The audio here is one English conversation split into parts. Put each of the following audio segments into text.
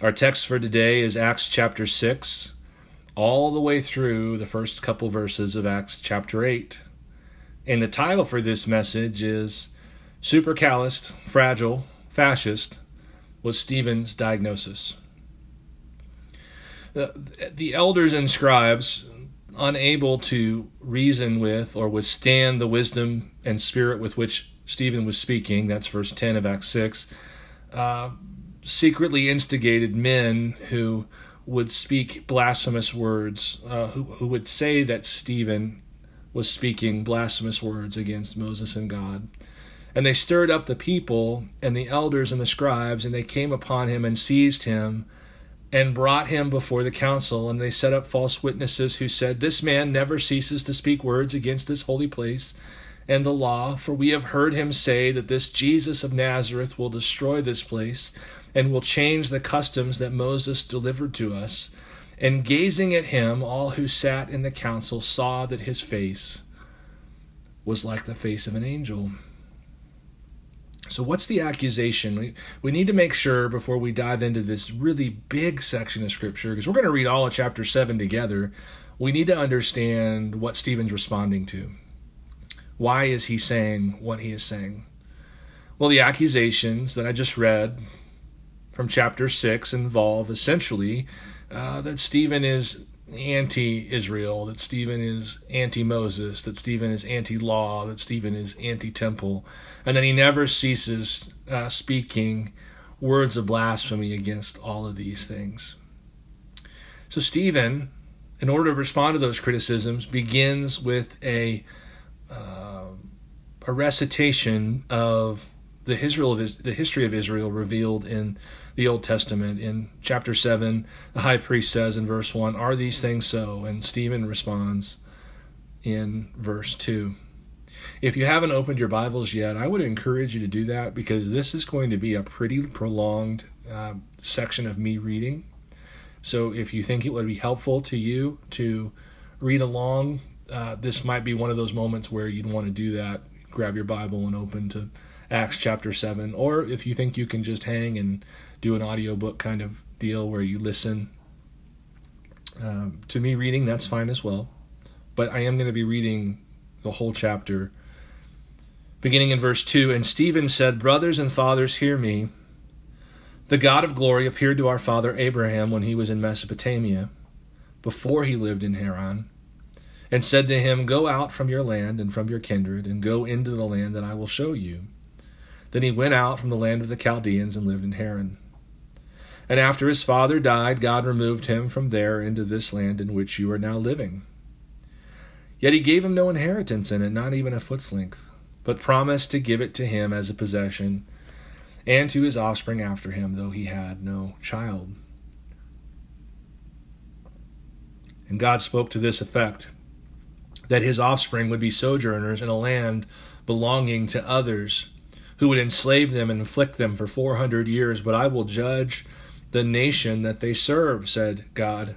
Our text for today is Acts chapter 6, all the way through the first couple verses of Acts chapter 8. And the title for this message is Super Calloused, Fragile, Fascist was Stephen's diagnosis. The, the elders and scribes, unable to reason with or withstand the wisdom and spirit with which Stephen was speaking, that's verse 10 of Acts 6, uh, secretly instigated men who would speak blasphemous words, uh, who, who would say that Stephen was speaking blasphemous words against Moses and God. And they stirred up the people and the elders and the scribes, and they came upon him and seized him and brought him before the council. And they set up false witnesses who said, This man never ceases to speak words against this holy place and the law, for we have heard him say that this Jesus of Nazareth will destroy this place and will change the customs that Moses delivered to us. And gazing at him, all who sat in the council saw that his face was like the face of an angel. So, what's the accusation? We, we need to make sure before we dive into this really big section of Scripture, because we're going to read all of chapter 7 together, we need to understand what Stephen's responding to. Why is he saying what he is saying? Well, the accusations that I just read from chapter 6 involve essentially uh, that Stephen is anti Israel, that Stephen is anti Moses, that Stephen is anti law, that Stephen is anti temple, and that he never ceases uh, speaking words of blasphemy against all of these things. So, Stephen, in order to respond to those criticisms, begins with a uh, a recitation of the Israel of the history of Israel revealed in the Old Testament. In chapter seven, the high priest says in verse one, "Are these things so?" And Stephen responds in verse two. If you haven't opened your Bibles yet, I would encourage you to do that because this is going to be a pretty prolonged uh, section of me reading. So if you think it would be helpful to you to read along uh, this might be one of those moments where you'd want to do that. Grab your Bible and open to Acts chapter 7. Or if you think you can just hang and do an audiobook kind of deal where you listen um, to me reading, that's fine as well. But I am going to be reading the whole chapter. Beginning in verse 2 And Stephen said, Brothers and fathers, hear me. The God of glory appeared to our father Abraham when he was in Mesopotamia, before he lived in Haran and said to him, Go out from your land and from your kindred, and go into the land that I will show you. Then he went out from the land of the Chaldeans and lived in Haran. And after his father died, God removed him from there into this land in which you are now living. Yet he gave him no inheritance in it, not even a foot's length, but promised to give it to him as a possession, and to his offspring after him, though he had no child. And God spoke to this effect that his offspring would be sojourners in a land belonging to others, who would enslave them and afflict them for four hundred years. But I will judge the nation that they serve, said God.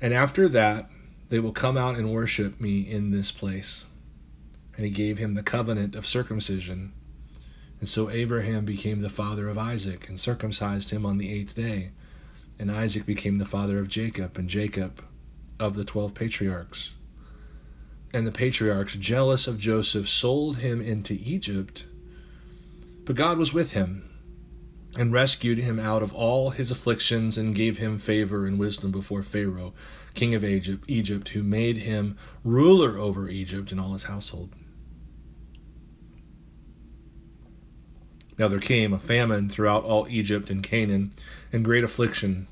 And after that, they will come out and worship me in this place. And he gave him the covenant of circumcision. And so Abraham became the father of Isaac and circumcised him on the eighth day. And Isaac became the father of Jacob, and Jacob of the twelve patriarchs and the patriarchs, jealous of Joseph, sold him into Egypt. But God was with him and rescued him out of all his afflictions and gave him favor and wisdom before Pharaoh, king of Egypt, Egypt, who made him ruler over Egypt and all his household. Now there came a famine throughout all Egypt and Canaan, and great affliction,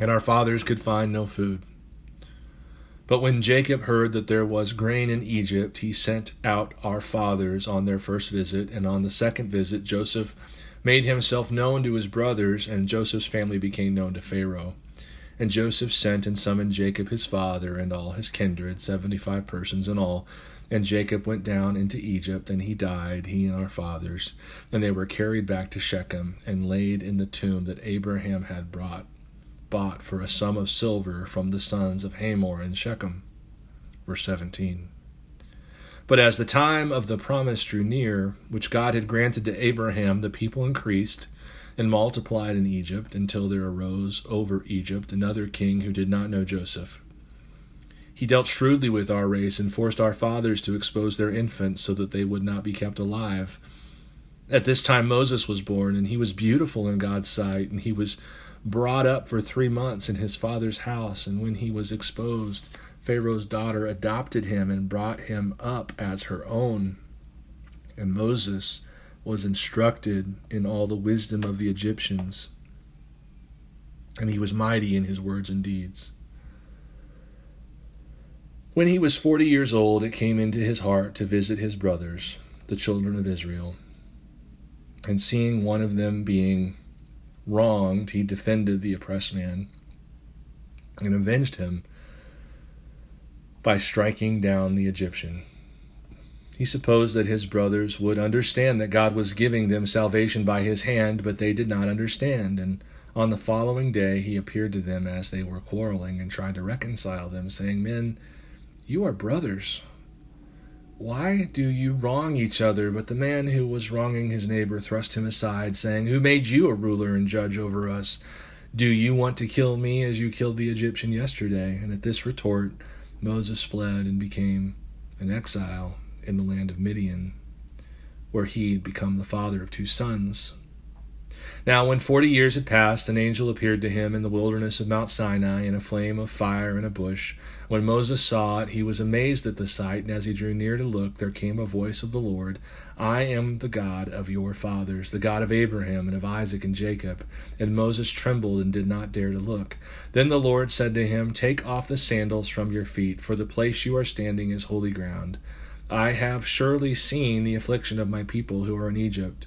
and our fathers could find no food. But when Jacob heard that there was grain in Egypt, he sent out our fathers on their first visit, and on the second visit, Joseph made himself known to his brothers, and Joseph's family became known to Pharaoh. And Joseph sent and summoned Jacob his father and all his kindred, seventy five persons in all. And Jacob went down into Egypt, and he died, he and our fathers. And they were carried back to Shechem, and laid in the tomb that Abraham had brought bought for a sum of silver from the sons of Hamor and Shechem. Verse 17. But as the time of the promise drew near, which God had granted to Abraham, the people increased, and multiplied in Egypt until there arose over Egypt another king who did not know Joseph. He dealt shrewdly with our race and forced our fathers to expose their infants so that they would not be kept alive. At this time Moses was born, and he was beautiful in God's sight, and he was brought up for three months in his father's house. And when he was exposed, Pharaoh's daughter adopted him and brought him up as her own. And Moses was instructed in all the wisdom of the Egyptians, and he was mighty in his words and deeds. When he was forty years old, it came into his heart to visit his brothers, the children of Israel. And seeing one of them being wronged, he defended the oppressed man and avenged him by striking down the Egyptian. He supposed that his brothers would understand that God was giving them salvation by his hand, but they did not understand. And on the following day he appeared to them as they were quarreling and tried to reconcile them, saying, Men, you are brothers. Why do you wrong each other? But the man who was wronging his neighbor thrust him aside, saying, Who made you a ruler and judge over us? Do you want to kill me as you killed the Egyptian yesterday? And at this retort, Moses fled and became an exile in the land of Midian, where he had become the father of two sons. Now, when forty years had passed, an angel appeared to him in the wilderness of Mount Sinai in a flame of fire in a bush. When Moses saw it, he was amazed at the sight, and as he drew near to look, there came a voice of the Lord I am the God of your fathers, the God of Abraham and of Isaac and Jacob. And Moses trembled and did not dare to look. Then the Lord said to him, Take off the sandals from your feet, for the place you are standing is holy ground. I have surely seen the affliction of my people who are in Egypt,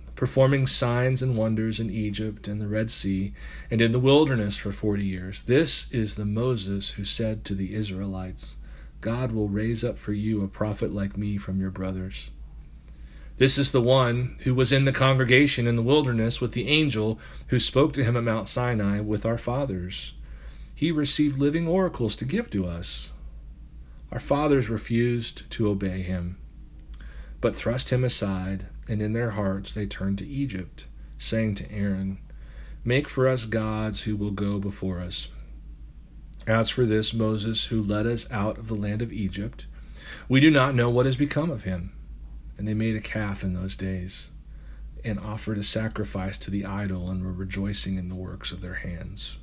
performing signs and wonders in Egypt and the Red Sea and in the wilderness for forty years. This is the Moses who said to the Israelites, God will raise up for you a prophet like me from your brothers. This is the one who was in the congregation in the wilderness with the angel who spoke to him at Mount Sinai with our fathers. He received living oracles to give to us. Our fathers refused to obey him, but thrust him aside and in their hearts they turned to Egypt, saying to Aaron, Make for us gods who will go before us. As for this Moses, who led us out of the land of Egypt, we do not know what has become of him. And they made a calf in those days, and offered a sacrifice to the idol, and were rejoicing in the works of their hands.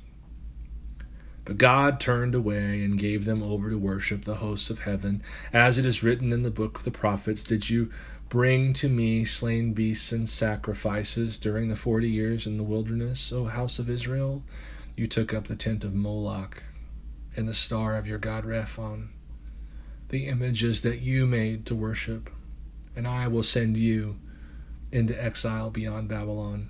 But God turned away and gave them over to worship the hosts of heaven, as it is written in the book of the prophets Did you Bring to me slain beasts and sacrifices during the forty years in the wilderness, O house of Israel. You took up the tent of Moloch and the star of your god Rephan, the images that you made to worship, and I will send you into exile beyond Babylon.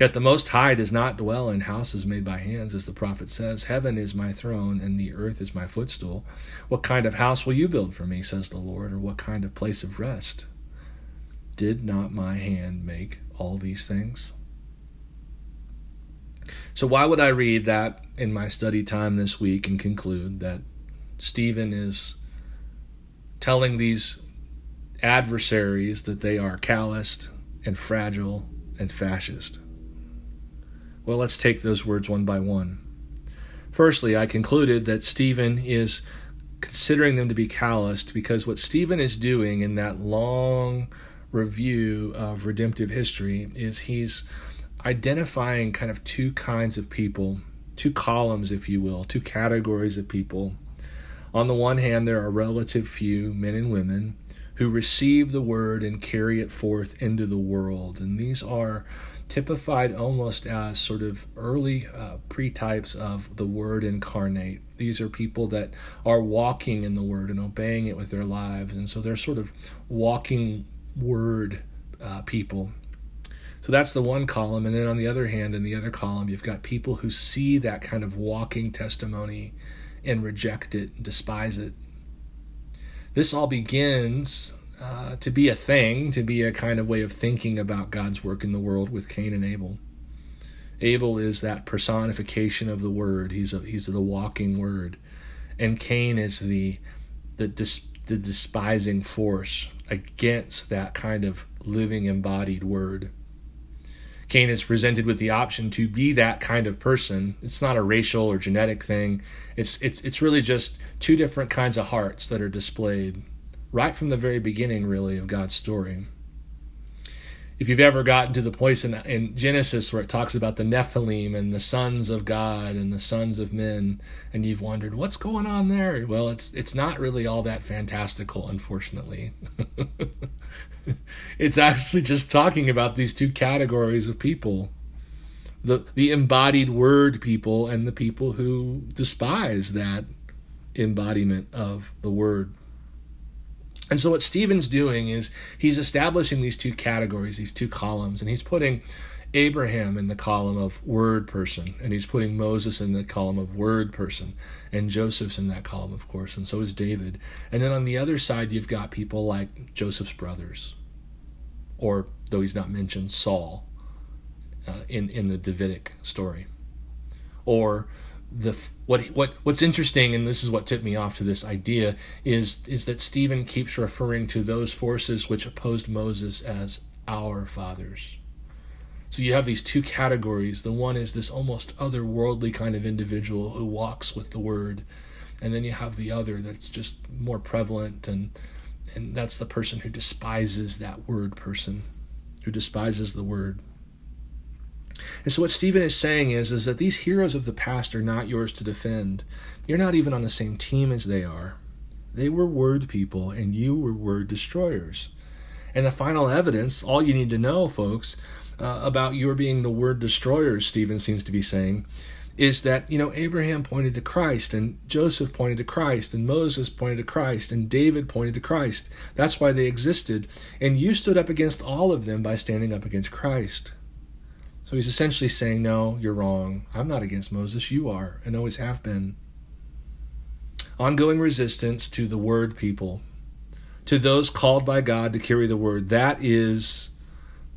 Yet the Most High does not dwell in houses made by hands, as the prophet says, Heaven is my throne, and the earth is my footstool. What kind of house will you build for me, says the Lord, or what kind of place of rest? Did not my hand make all these things? So, why would I read that in my study time this week and conclude that Stephen is telling these adversaries that they are calloused and fragile and fascist? Well, let's take those words one by one. Firstly, I concluded that Stephen is considering them to be calloused because what Stephen is doing in that long review of redemptive history is he's identifying kind of two kinds of people, two columns, if you will, two categories of people. On the one hand, there are relative few men and women who receive the word and carry it forth into the world. And these are typified almost as sort of early uh, pretypes of the word incarnate. These are people that are walking in the word and obeying it with their lives. And so they're sort of walking word uh, people. So that's the one column. And then on the other hand, in the other column, you've got people who see that kind of walking testimony and reject it, despise it. This all begins uh, to be a thing, to be a kind of way of thinking about God's work in the world with Cain and Abel. Abel is that personification of the word. He's a, he's the walking word, and Cain is the the dis, the despising force against that kind of living embodied word. Cain is presented with the option to be that kind of person. It's not a racial or genetic thing. It's it's it's really just two different kinds of hearts that are displayed right from the very beginning, really, of God's story. If you've ever gotten to the place in, in Genesis where it talks about the Nephilim and the sons of God and the sons of men, and you've wondered what's going on there, well, it's it's not really all that fantastical, unfortunately. it's actually just talking about these two categories of people the the embodied word people and the people who despise that embodiment of the word and so what Stephen's doing is he's establishing these two categories, these two columns, and he's putting Abraham in the column of word person, and he's putting Moses in the column of word person, and Joseph's in that column, of course, and so is David. And then on the other side, you've got people like Joseph's brothers, or though he's not mentioned, Saul uh, in in the Davidic story, or the what what what's interesting and this is what tipped me off to this idea is is that Stephen keeps referring to those forces which opposed Moses as our fathers. So you have these two categories. The one is this almost otherworldly kind of individual who walks with the word, and then you have the other that's just more prevalent and and that's the person who despises that word person, who despises the word. And so what Stephen is saying is, is that these heroes of the past are not yours to defend. You're not even on the same team as they are. They were word people, and you were word destroyers. And the final evidence, all you need to know, folks, uh, about your being the word destroyers, Stephen seems to be saying, is that, you know, Abraham pointed to Christ, and Joseph pointed to Christ, and Moses pointed to Christ, and David pointed to Christ. That's why they existed. And you stood up against all of them by standing up against Christ. So he's essentially saying, No, you're wrong. I'm not against Moses. You are, and always have been. Ongoing resistance to the word people, to those called by God to carry the word, that is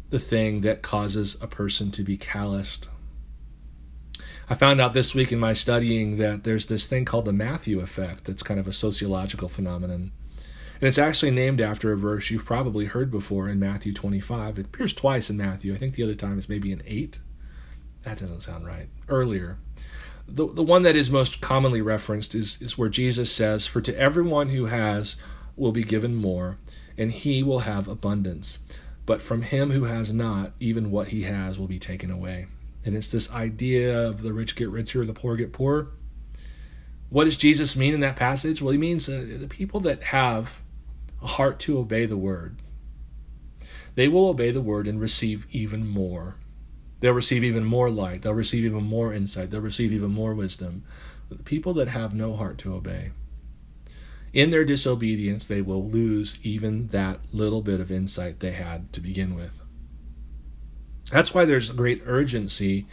the thing that causes a person to be calloused. I found out this week in my studying that there's this thing called the Matthew effect that's kind of a sociological phenomenon. And it's actually named after a verse you've probably heard before in Matthew 25. It appears twice in Matthew. I think the other time is maybe in 8. That doesn't sound right. Earlier. The, the one that is most commonly referenced is, is where Jesus says, For to everyone who has will be given more, and he will have abundance. But from him who has not, even what he has will be taken away. And it's this idea of the rich get richer, the poor get poorer. What does Jesus mean in that passage? Well, he means uh, the people that have a heart to obey the word, they will obey the word and receive even more. They'll receive even more light. They'll receive even more insight. They'll receive even more wisdom. But the people that have no heart to obey, in their disobedience, they will lose even that little bit of insight they had to begin with. That's why there's great urgency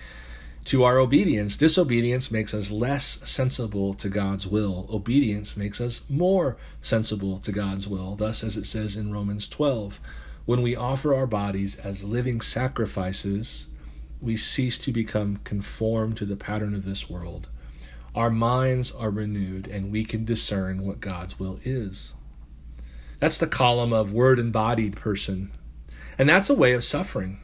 to our obedience. Disobedience makes us less sensible to God's will. Obedience makes us more sensible to God's will. Thus, as it says in Romans 12, when we offer our bodies as living sacrifices, we cease to become conformed to the pattern of this world. Our minds are renewed, and we can discern what God's will is. That's the column of word embodied person. And that's a way of suffering.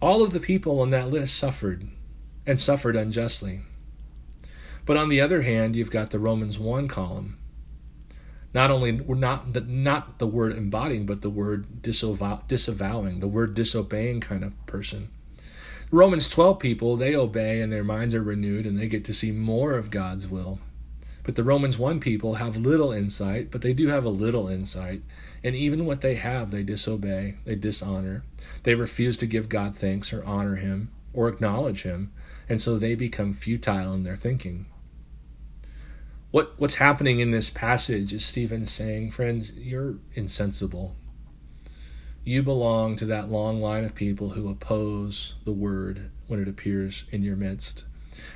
All of the people on that list suffered and suffered unjustly. But on the other hand, you've got the Romans 1 column. Not only not the, not the word embodying, but the word disavow, disavowing, the word disobeying kind of person. Romans 12 people, they obey and their minds are renewed and they get to see more of God's will. But the Romans 1 people have little insight, but they do have a little insight, And even what they have, they disobey, they dishonor. They refuse to give God thanks or honor Him or acknowledge Him. And so they become futile in their thinking. What, what's happening in this passage is Stephen saying, friends, you're insensible. You belong to that long line of people who oppose the word when it appears in your midst.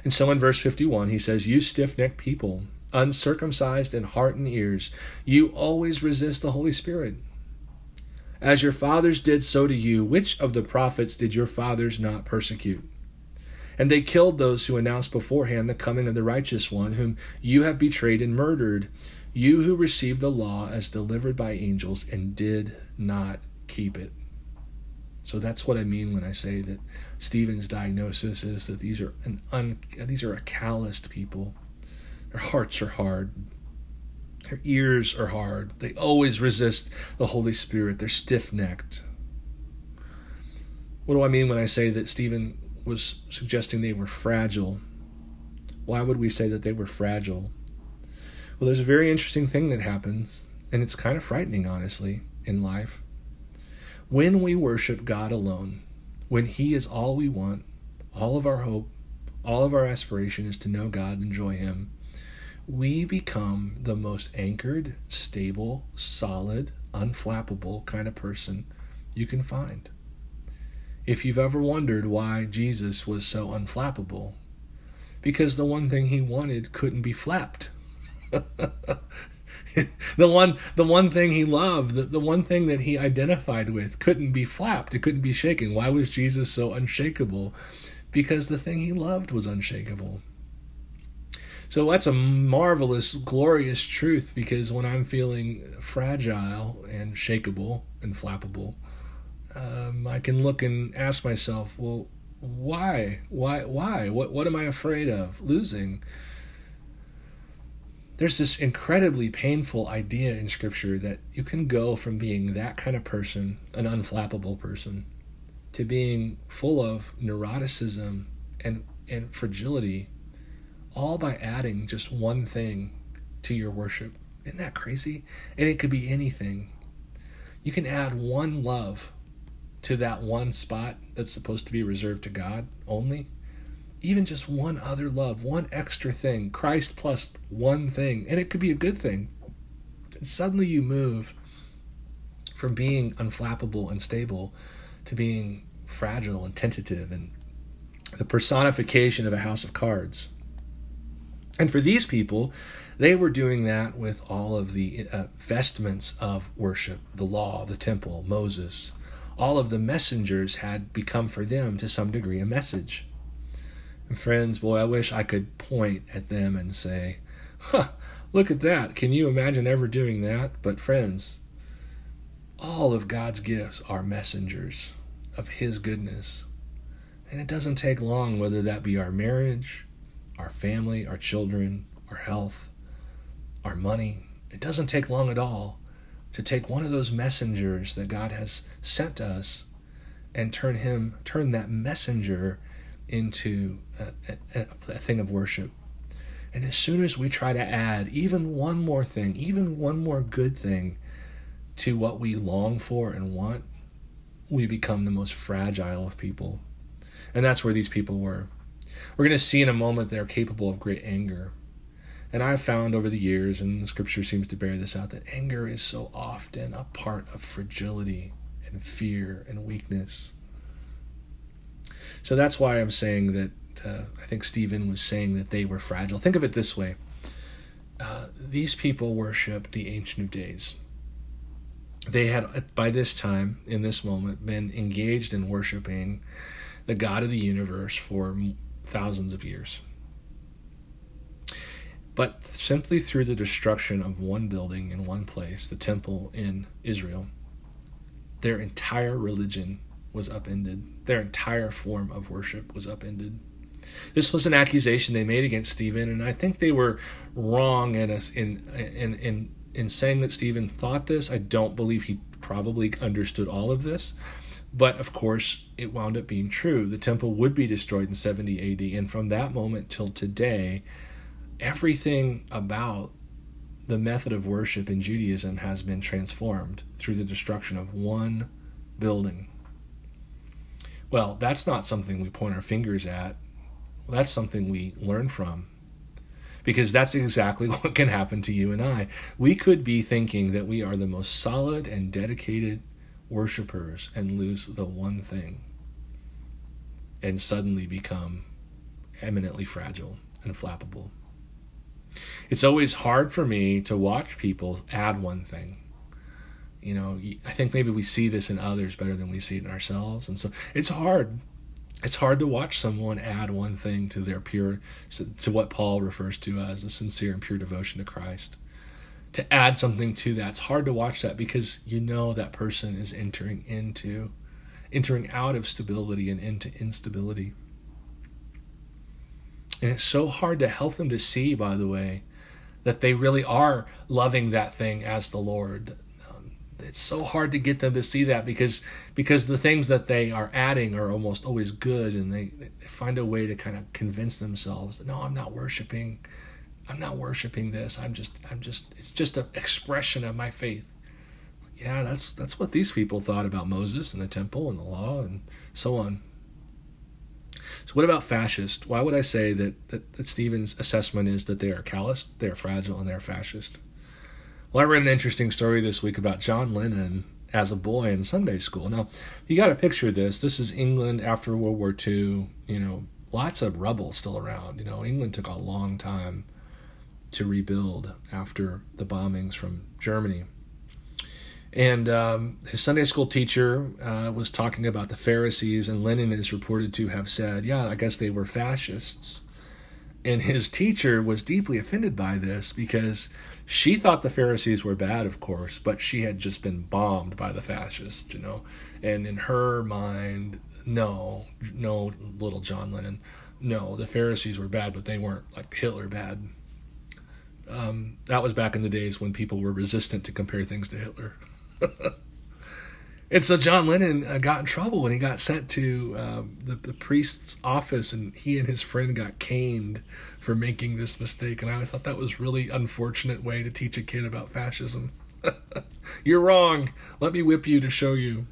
And so in verse 51, he says, You stiff necked people, uncircumcised in heart and ears, you always resist the Holy Spirit. As your fathers did, so do you. Which of the prophets did your fathers not persecute? And they killed those who announced beforehand the coming of the righteous one, whom you have betrayed and murdered, you who received the law as delivered by angels and did not keep it. So that's what I mean when I say that Stephen's diagnosis is that these are an un, these are a calloused people. Their hearts are hard. Their ears are hard. They always resist the Holy Spirit. They're stiff necked. What do I mean when I say that Stephen was suggesting they were fragile? Why would we say that they were fragile? Well, there's a very interesting thing that happens, and it's kind of frightening, honestly, in life. When we worship God alone, when He is all we want, all of our hope, all of our aspiration is to know God and enjoy Him, we become the most anchored, stable, solid, unflappable kind of person you can find. If you've ever wondered why Jesus was so unflappable, because the one thing he wanted couldn't be flapped. the one the one thing he loved, the, the one thing that he identified with couldn't be flapped, it couldn't be shaken. Why was Jesus so unshakable? Because the thing he loved was unshakable. So that's a marvelous, glorious truth because when I'm feeling fragile and shakable and flappable, um, I can look and ask myself, well, why? Why? Why? What? What am I afraid of losing? There's this incredibly painful idea in Scripture that you can go from being that kind of person, an unflappable person, to being full of neuroticism and and fragility all by adding just one thing to your worship. Isn't that crazy? And it could be anything. You can add one love to that one spot that's supposed to be reserved to God only. Even just one other love, one extra thing, Christ plus one thing, and it could be a good thing. And suddenly you move from being unflappable and stable to being fragile and tentative and the personification of a house of cards. And for these people, they were doing that with all of the uh, vestments of worship, the law, the temple, Moses. All of the messengers had become for them to some degree a message. And friends, boy, I wish I could point at them and say, huh, look at that. Can you imagine ever doing that? But friends, all of God's gifts are messengers of His goodness. And it doesn't take long, whether that be our marriage, our family, our children, our health, our money. It doesn't take long at all to take one of those messengers that God has sent us and turn him turn that messenger into a, a, a, thing of worship. And as soon as we try to add even one more thing, even one more good thing to what we long for and want, we become the most fragile of people. And that's where these people were. We're going to see in a moment they're capable of great anger. And I've found over the years, and the scripture seems to bear this out, that anger is so often a part of fragility and fear and weakness. So that's why I'm saying that uh, I think Stephen was saying that they were fragile. Think of it this way uh, these people worshiped the Ancient of Days. They had, by this time, in this moment, been engaged in worshiping the God of the universe for thousands of years. But simply through the destruction of one building in one place, the temple in Israel, their entire religion was upended. Their entire form of worship was upended. This was an accusation they made against Stephen, and I think they were wrong in in in in, in saying that Stephen thought this. I don't believe he probably understood all of this, but of course, it wound up being true. The temple would be destroyed in 70 AD, and from that moment till today, everything about the method of worship in Judaism has been transformed through the destruction of one building. Well, that's not something we point our fingers at. That's something we learn from. Because that's exactly what can happen to you and I. We could be thinking that we are the most solid and dedicated worshipers and lose the one thing and suddenly become eminently fragile and flappable. It's always hard for me to watch people add one thing. You know, I think maybe we see this in others better than we see it in ourselves. And so it's hard. It's hard to watch someone add one thing to their pure, to what Paul refers to as a sincere and pure devotion to Christ. To add something to that, it's hard to watch that because you know that person is entering into, entering out of stability and into instability. And it's so hard to help them to see, by the way, that they really are loving that thing as the Lord. Um, it's so hard to get them to see that because because the things that they are adding are almost always good, and they, they find a way to kind of convince themselves that no, I'm not worshiping, I'm not worshiping this. I'm just I'm just it's just an expression of my faith. Yeah, that's that's what these people thought about Moses and the temple and the law and so on. So, what about fascist? Why would I say that, that, that Stephen's assessment is that they are callous, they are fragile, and they are fascist? Well, I read an interesting story this week about John Lennon as a boy in Sunday school. Now, you got to picture this. This is England after World War II. You know, lots of rubble still around. You know, England took a long time to rebuild after the bombings from Germany. And um, his Sunday school teacher uh, was talking about the Pharisees, and Lennon is reported to have said, Yeah, I guess they were fascists. And his teacher was deeply offended by this because she thought the Pharisees were bad, of course, but she had just been bombed by the fascists, you know. And in her mind, no, no, little John Lennon, no, the Pharisees were bad, but they weren't like Hitler bad. Um, that was back in the days when people were resistant to compare things to Hitler. and so John Lennon uh, got in trouble when he got sent to uh, the, the priest's office, and he and his friend got caned for making this mistake. And I thought that was really unfortunate way to teach a kid about fascism. You're wrong. Let me whip you to show you.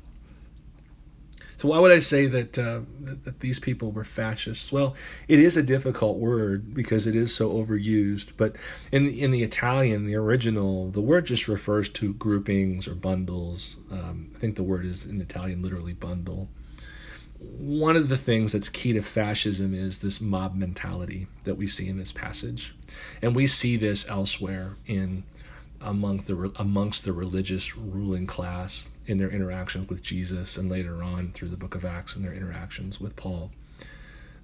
So why would I say that, uh, that, these people were fascists? Well, it is a difficult word because it is so overused. But in the, in the Italian, the original, the word just refers to groupings or bundles. Um, I think the word is in Italian literally bundle. One of the things that's key to fascism is this mob mentality that we see in this passage, and we see this elsewhere in among the amongst the religious ruling class in their interactions with Jesus and later on through the book of Acts and their interactions with Paul.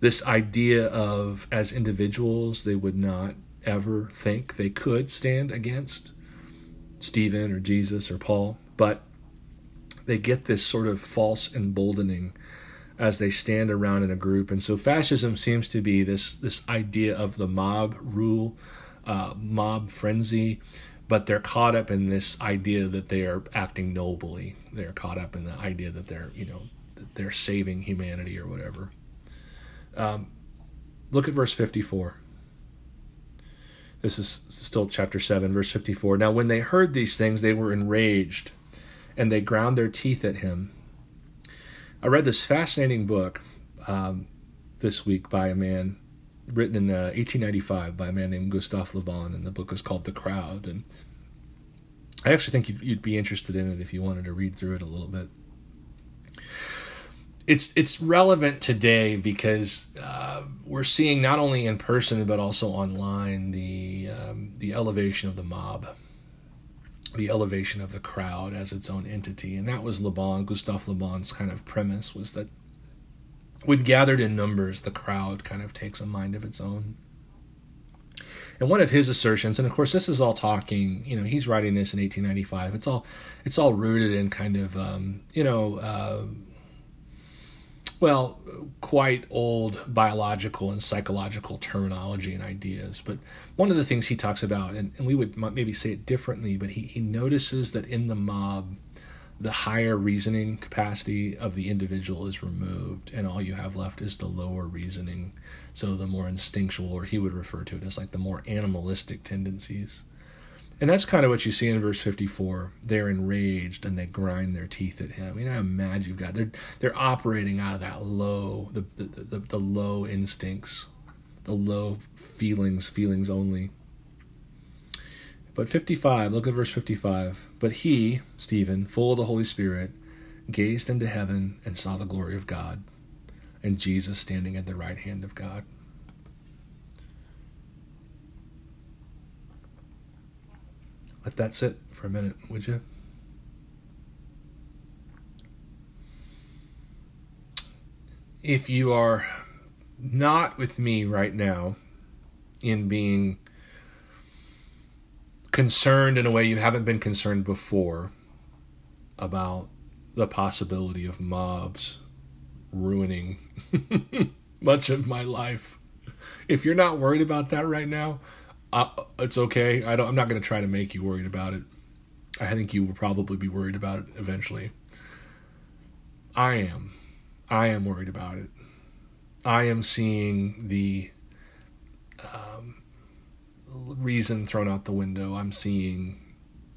This idea of as individuals they would not ever think they could stand against Stephen or Jesus or Paul, but they get this sort of false emboldening as they stand around in a group. And so fascism seems to be this this idea of the mob rule, uh, mob frenzy, but they're caught up in this idea that they are acting nobly. They're caught up in the idea that they're, you know, they're saving humanity or whatever. Um, look at verse 54. This is still chapter 7, verse 54. Now, when they heard these things, they were enraged and they ground their teeth at him. I read this fascinating book um, this week by a man written in uh, 1895 by a man named Gustave Le Bon, and the book is called The Crowd. And I actually think you'd, you'd be interested in it if you wanted to read through it a little bit. It's it's relevant today because uh, we're seeing not only in person but also online the um, the elevation of the mob, the elevation of the crowd as its own entity, and that was Le Bon, Gustave Le Bon's kind of premise was that when gathered in numbers, the crowd kind of takes a mind of its own. And one of his assertions, and of course this is all talking, you know, he's writing this in 1895. It's all, it's all rooted in kind of, um, you know, uh, well, quite old biological and psychological terminology and ideas. But one of the things he talks about, and, and we would maybe say it differently, but he, he notices that in the mob, the higher reasoning capacity of the individual is removed and all you have left is the lower reasoning so the more instinctual or he would refer to it as like the more animalistic tendencies And that's kind of what you see in verse 54. They're enraged and they grind their teeth at him. You know how mad you've got. They're, they're operating out of that low, the, the, the, the low instincts, the low feelings, feelings only. But 55, look at verse 55. But he, Stephen, full of the Holy Spirit, gazed into heaven and saw the glory of God and Jesus standing at the right hand of God. Let that sit for a minute, would you? If you are not with me right now in being concerned in a way you haven't been concerned before about the possibility of mobs ruining much of my life. If you're not worried about that right now, it's okay. I don't. I'm not going to try to make you worried about it. I think you will probably be worried about it eventually. I am. I am worried about it. I am seeing the um, reason thrown out the window. I'm seeing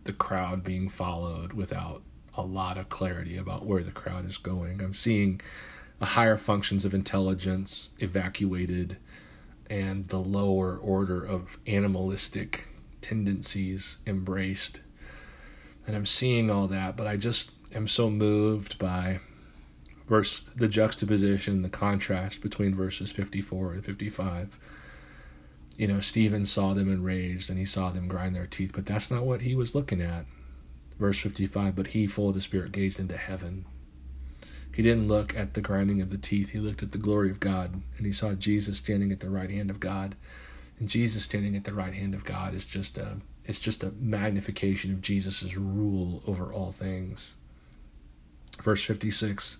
the crowd being followed without a lot of clarity about where the crowd is going. I'm seeing the higher functions of intelligence evacuated and the lower order of animalistic tendencies embraced. And I'm seeing all that, but I just am so moved by verse the juxtaposition, the contrast between verses 54 and 55. You know, Stephen saw them enraged and he saw them grind their teeth, but that's not what he was looking at. Verse 55, but he, full of the Spirit, gazed into heaven he didn't look at the grinding of the teeth. He looked at the glory of God, and he saw Jesus standing at the right hand of God. And Jesus standing at the right hand of God is just a it's just a magnification of Jesus' rule over all things. Verse 56.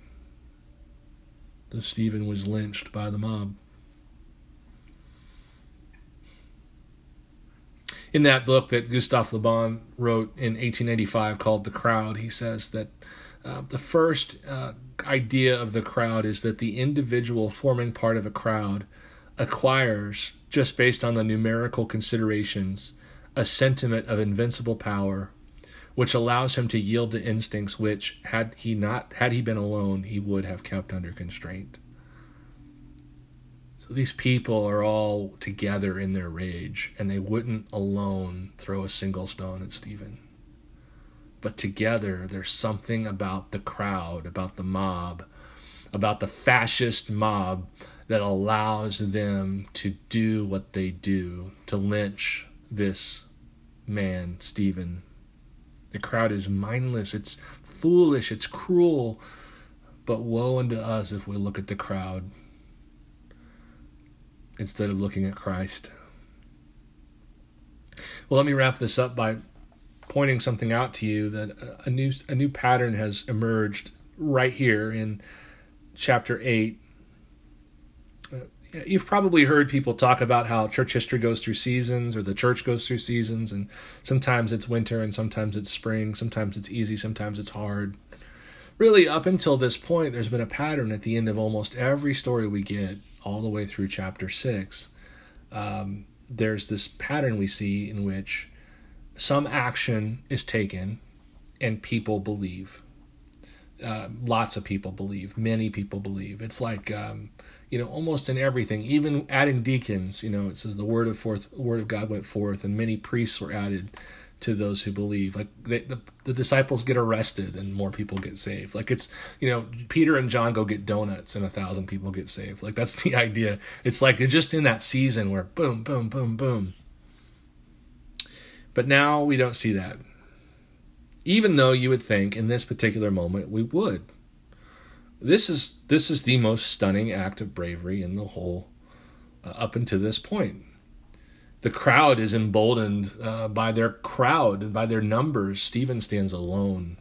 So Stephen was lynched by the mob. In that book that Gustave Le Bon wrote in 1885 called The Crowd, he says that uh, the first uh, idea of the crowd is that the individual forming part of a crowd acquires, just based on the numerical considerations, a sentiment of invincible power, which allows him to yield to instincts which, had he not had he been alone, he would have kept under constraint. So these people are all together in their rage, and they wouldn't alone throw a single stone at Stephen but together there's something about the crowd, about the mob, about the fascist mob that allows them to do what they do, to lynch this man, Stephen. The crowd is mindless, it's foolish, it's cruel, but woe unto us if we look at the crowd instead of looking at Christ. Well, let me wrap this up by pointing something out to you that a new a new pattern has emerged right here in chapter 8 uh, you've probably heard people talk about how church history goes through seasons or the church goes through seasons and sometimes it's winter and sometimes it's spring sometimes it's easy sometimes it's hard really up until this point there's been a pattern at the end of almost every story we get all the way through chapter 6 um, there's this pattern we see in which some action is taken and people believe. Uh, lots of people believe. Many people believe. It's like um, you know, almost in everything. Even adding deacons. You know, it says the word of forth, word of God went forth, and many priests were added to those who believe. Like they, the the disciples get arrested, and more people get saved. Like it's you know, Peter and John go get donuts, and a thousand people get saved. Like that's the idea. It's like they're just in that season where boom, boom, boom, boom but now we don't see that. Even though you would think in this particular moment we would. This is this is the most stunning act of bravery in the whole uh, up until this point. The crowd is emboldened uh, by their crowd, by their numbers. Stephen stands alone,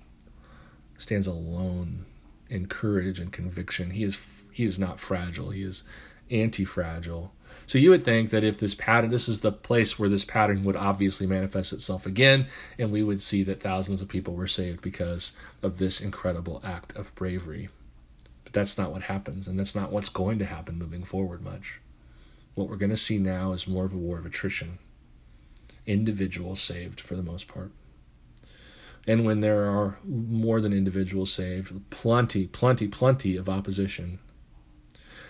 stands alone in courage and conviction. He is he is not fragile. He is anti-fragile. So you would think that if this pattern, this is the place where this pattern would obviously manifest itself again, and we would see that thousands of people were saved because of this incredible act of bravery. But that's not what happens, and that's not what's going to happen moving forward much. What we're going to see now is more of a war of attrition. Individuals saved for the most part. And when there are more than individuals saved, plenty, plenty, plenty of opposition.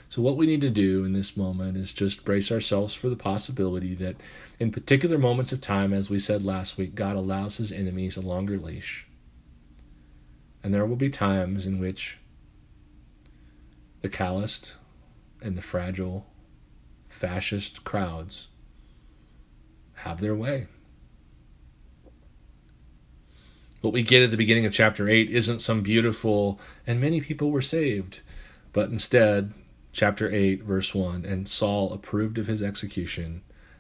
So, what we need to do in this moment is just brace ourselves for the possibility that in particular moments of time, as we said last week, God allows his enemies a longer leash. And there will be times in which the calloused and the fragile fascist crowds have their way. What we get at the beginning of chapter 8 isn't some beautiful, and many people were saved, but instead, chapter 8, verse 1 And Saul approved of his execution,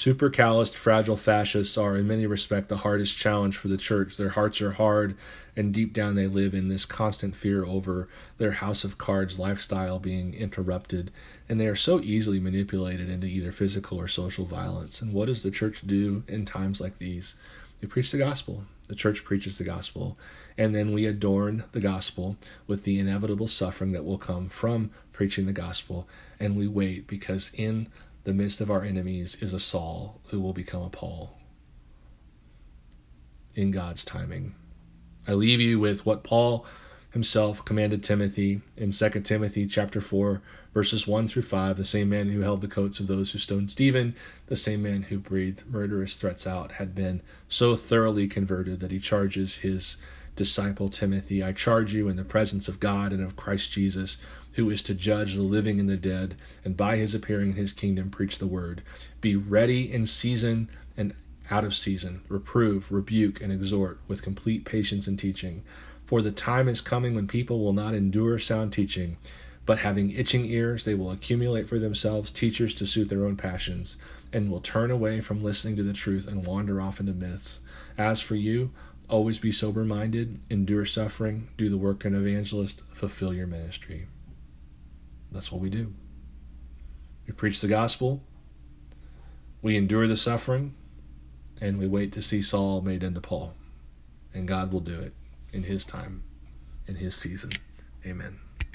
Super calloused, fragile fascists are, in many respects, the hardest challenge for the church. Their hearts are hard, and deep down they live in this constant fear over their house of cards lifestyle being interrupted, and they are so easily manipulated into either physical or social violence. And what does the church do in times like these? We preach the gospel. The church preaches the gospel. And then we adorn the gospel with the inevitable suffering that will come from preaching the gospel. And we wait because in the midst of our enemies is a Saul who will become a Paul in God's timing. I leave you with what Paul himself commanded Timothy in 2 Timothy chapter 4 verses 1 through 5 the same man who held the coats of those who stoned Stephen the same man who breathed murderous threats out had been so thoroughly converted that he charges his disciple Timothy I charge you in the presence of God and of Christ Jesus who is to judge the living and the dead and by his appearing in his kingdom preach the word be ready in season and out of season reprove rebuke and exhort with complete patience and teaching for the time is coming when people will not endure sound teaching, but having itching ears, they will accumulate for themselves teachers to suit their own passions, and will turn away from listening to the truth and wander off into myths. As for you, always be sober minded, endure suffering, do the work of an evangelist, fulfill your ministry. That's what we do. We preach the gospel, we endure the suffering, and we wait to see Saul made into Paul. And God will do it in His time, in His season. Amen.